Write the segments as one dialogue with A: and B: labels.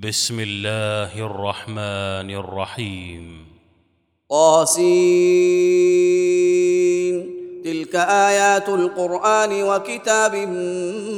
A: بسم الله الرحمن الرحيم.
B: طاسين. تلك آيات القرآن وكتاب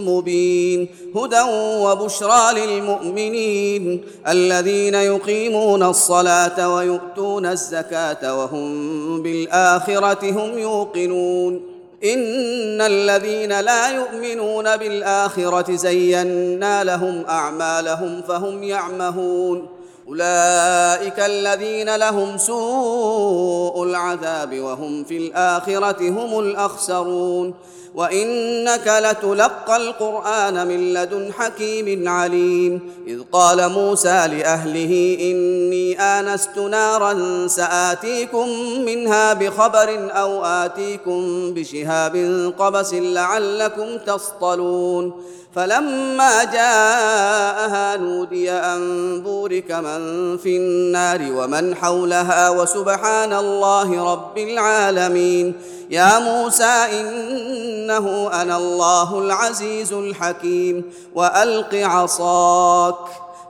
B: مبين. هدى وبشرى للمؤمنين. الذين يقيمون الصلاة ويؤتون الزكاة وهم بالآخرة هم يوقنون. إن الذين لا يؤمنون بالآخرة زينا لهم أعمالهم فهم يعمهون. أولئك الذين لهم سوء العذاب وهم في الآخرة هم الأخسرون. وانك لتلقى القران من لدن حكيم عليم. اذ قال موسى لاهله اني انست نارا ساتيكم منها بخبر أو اتيكم بشهاب قبس لعلكم تصطلون. فلما جاءها نودي ان بورك من في النار ومن حولها وسبحان الله رب العالمين. يا موسى إنه أنا الله العزيز الحكيم وألق عصاك.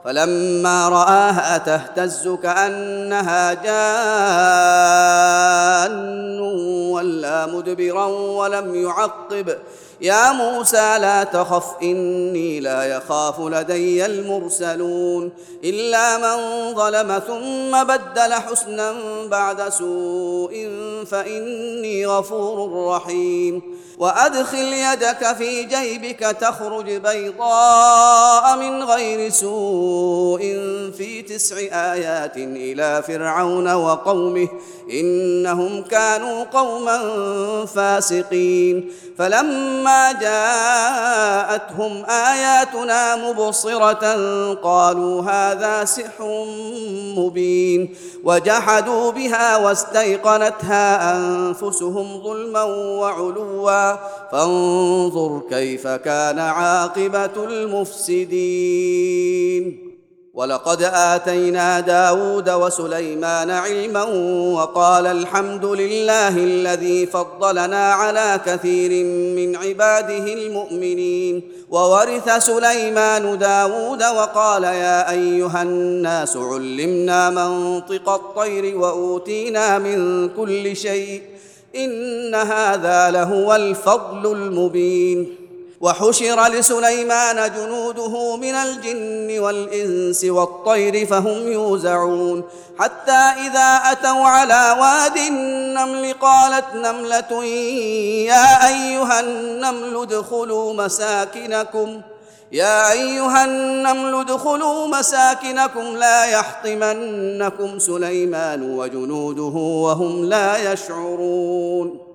B: فلما رآها تهتز كأنها جان ولا مدبرا ولم يعقب. يا موسى لا تخف إني لا يخاف لدي المرسلون. إلا من ظلم ثم بدل حسنا بعد سوء فإني غفور رحيم. وأدخل يدك في جيبك تخرج بيضاء من غير سوء. تسع آيات إلى فرعون وقومه إنهم كانوا قوما فاسقين. فلما جاءتهم آياتنا مبصرة قالوا هذا سحر مبين. وجحدوا بها واستيقنتها أنفسهم ظلما وعلوا. فانظر كيف كان عاقبة المفسدين. ولقد آتينا داود وسليمان علما وقال الحمد لله الذي فضلنا على كثير من عباده المؤمنين. وورث سليمان داود وقال يا أيها الناس علمنا منطق الطير وأوتينا من كل شيء. إن هذا لهو الفضل المبين. وحشر لسليمان جنوده من الجن والإنس والطير فهم يوزعون. حتى إذا أتوا على واد النمل قالت نملة يا أيها النمل ادخلوا مساكنكم. يا أيها النمل ادخلوا مساكنكم لا يحطمنكم سليمان وجنوده وهم لا يشعرون.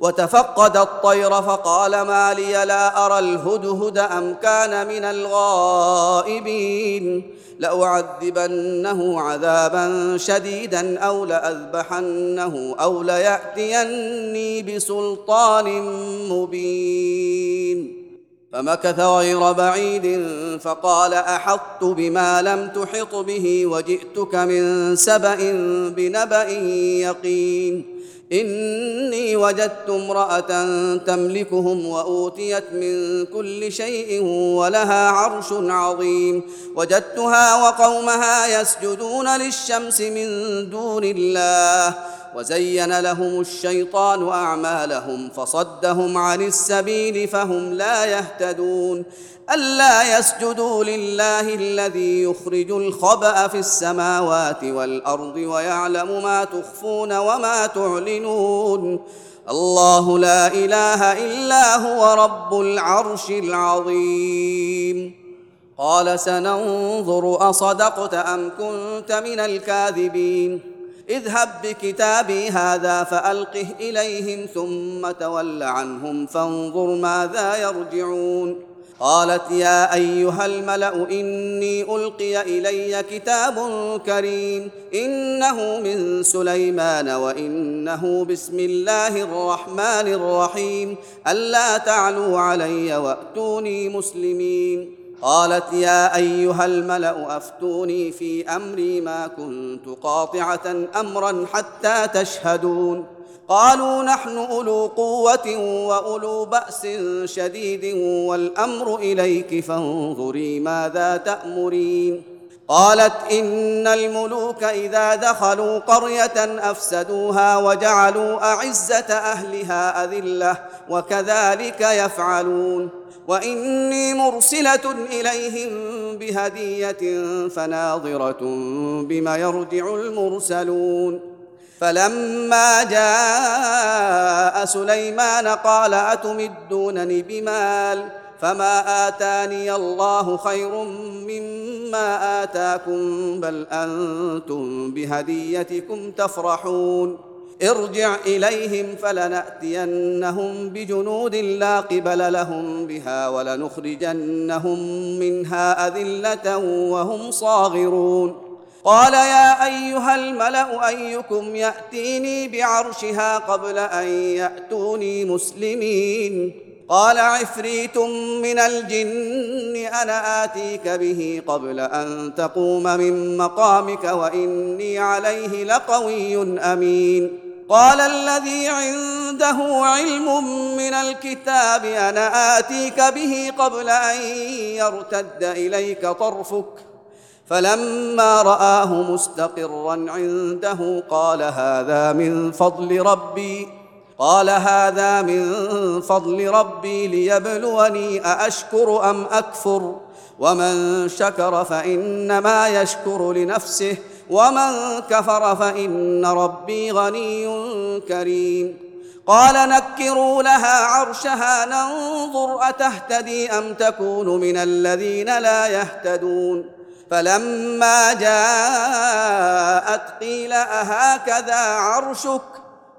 B: وتفقد الطير فقال ما لي لا أرى الهدهد أم كان من الغائبين لأعذبنه عذابا شديدا أو لأذبحنه أو ليأتيني بسلطان مبين. فمكث غير بعيد فقال أحطت بما لم تحط به وجئتك من سبأ بنبأ يقين. إني وجدت امرأة تملكهم وأوتيت من كل شيء ولها عرش عظيم. وجدتها وقومها يسجدون للشمس من دون الله. وزين لهم الشيطان أعمالهم فصدهم عن السبيل فهم لا يهتدون. ألا يسجدوا لله الذي يخرج الخبأ في السماوات والأرض ويعلم ما تخفون وما تعلنون. الله لا إله إلا هو رب العرش العظيم. قال سننظر أصدقت أم كنت من الكاذبين. اذهب بكتابي هذا فألقه إليهم ثم تول عنهم فانظر ماذا يرجعون. قالت يا أيها الملأ إني ألقي إلي كتاب كريم إنه من سليمان وإنه بسم الله الرحمن الرحيم. ألا تعلوا علي وأتوني مسلمين. قالت يا أيها الملأ أفتوني في أمري ما كنت قاطعة أمرا حتى تشهدون. قالوا نحن أولو قوة وأولو بأس شديد والأمر إليك فانظري ماذا تأمرين. قالت إن الملوك إذا دخلوا قرية أفسدوها وجعلوا أعزة أهلها أذلة وكذلك يفعلون. وإني مرسلة إليهم بهدية فناظرة بم يرجع المرسلون. فلما جاء سليمان قال أتمدونني بمال؟ فما آتاني الله خير مما آتاكم بل أنتم بهديتكم تفرحون. ارجع إليهم فلنأتينهم بجنود لا قبل لهم بها ولنخرجنهم منها أذلة وهم صاغرون. قال يا أيها الملأ أيكم يأتيني بعرشها قبل أن يأتوني مسلمين. قال عفريت من الجن أنا آتيك به قبل أن تقوم من مقامك وإني عليه لقوي أمين. قال الذي عنده علم من الكتاب أنا آتيك به قبل أن يرتد إليك طرفك؟ فلما رآه مستقرا عنده قال هذا من فضل ربي قال هذا من فضل ربي ليبلوني أأشكر أم أكفر؟ ومن شكر فإنما يشكر لنفسه. ومن كفر فإن ربي غني كريم. قال نكروا لها عرشها ننظر أتهتدي أم تكون من الذين لا يهتدون. فلما جاءت قيل أهكذا عرشك؟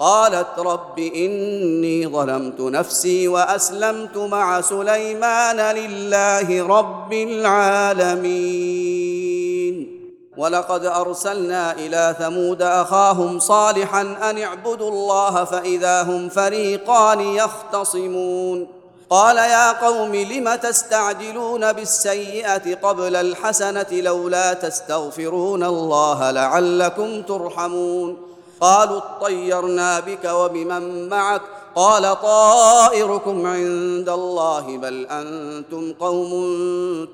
B: قالت رب إني ظلمت نفسي وأسلمت مع سليمان لله رب العالمين. ولقد أرسلنا إلى ثمود أخاهم صالحا أن اعبدوا الله فإذا هم فريقان يختصمون. قال يا قوم لم تستعجلون بالسيئة قبل الحسنة لولا تستغفرون الله لعلكم ترحمون. قالوا اطيرنا بك وبمن معك. قال طائركم عند الله بل أنتم قوم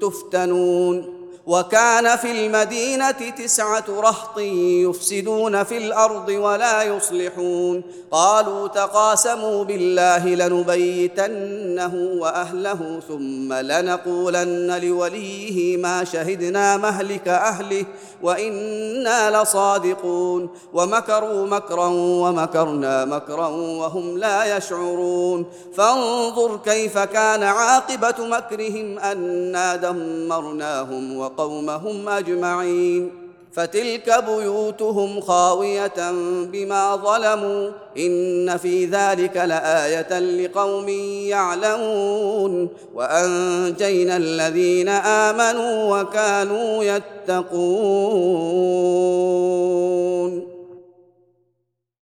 B: تفتنون. وكان في المدينة تسعة رهط يفسدون في الأرض ولا يصلحون. قالوا تقاسموا بالله لنبيتنه وأهله ثم لنقولن لوليه ما شهدنا مهلك أهله وإنا لصادقون. ومكروا مكرا ومكرنا مكرا وهم لا يشعرون. فانظر كيف كان عاقبة مكرهم أنا دمرناهم وقومهم أجمعين فتلك بيوتهم خاوية بما ظلموا إن في ذلك لآية لقوم يعلمون وأنجينا الذين آمنوا وكانوا يتقون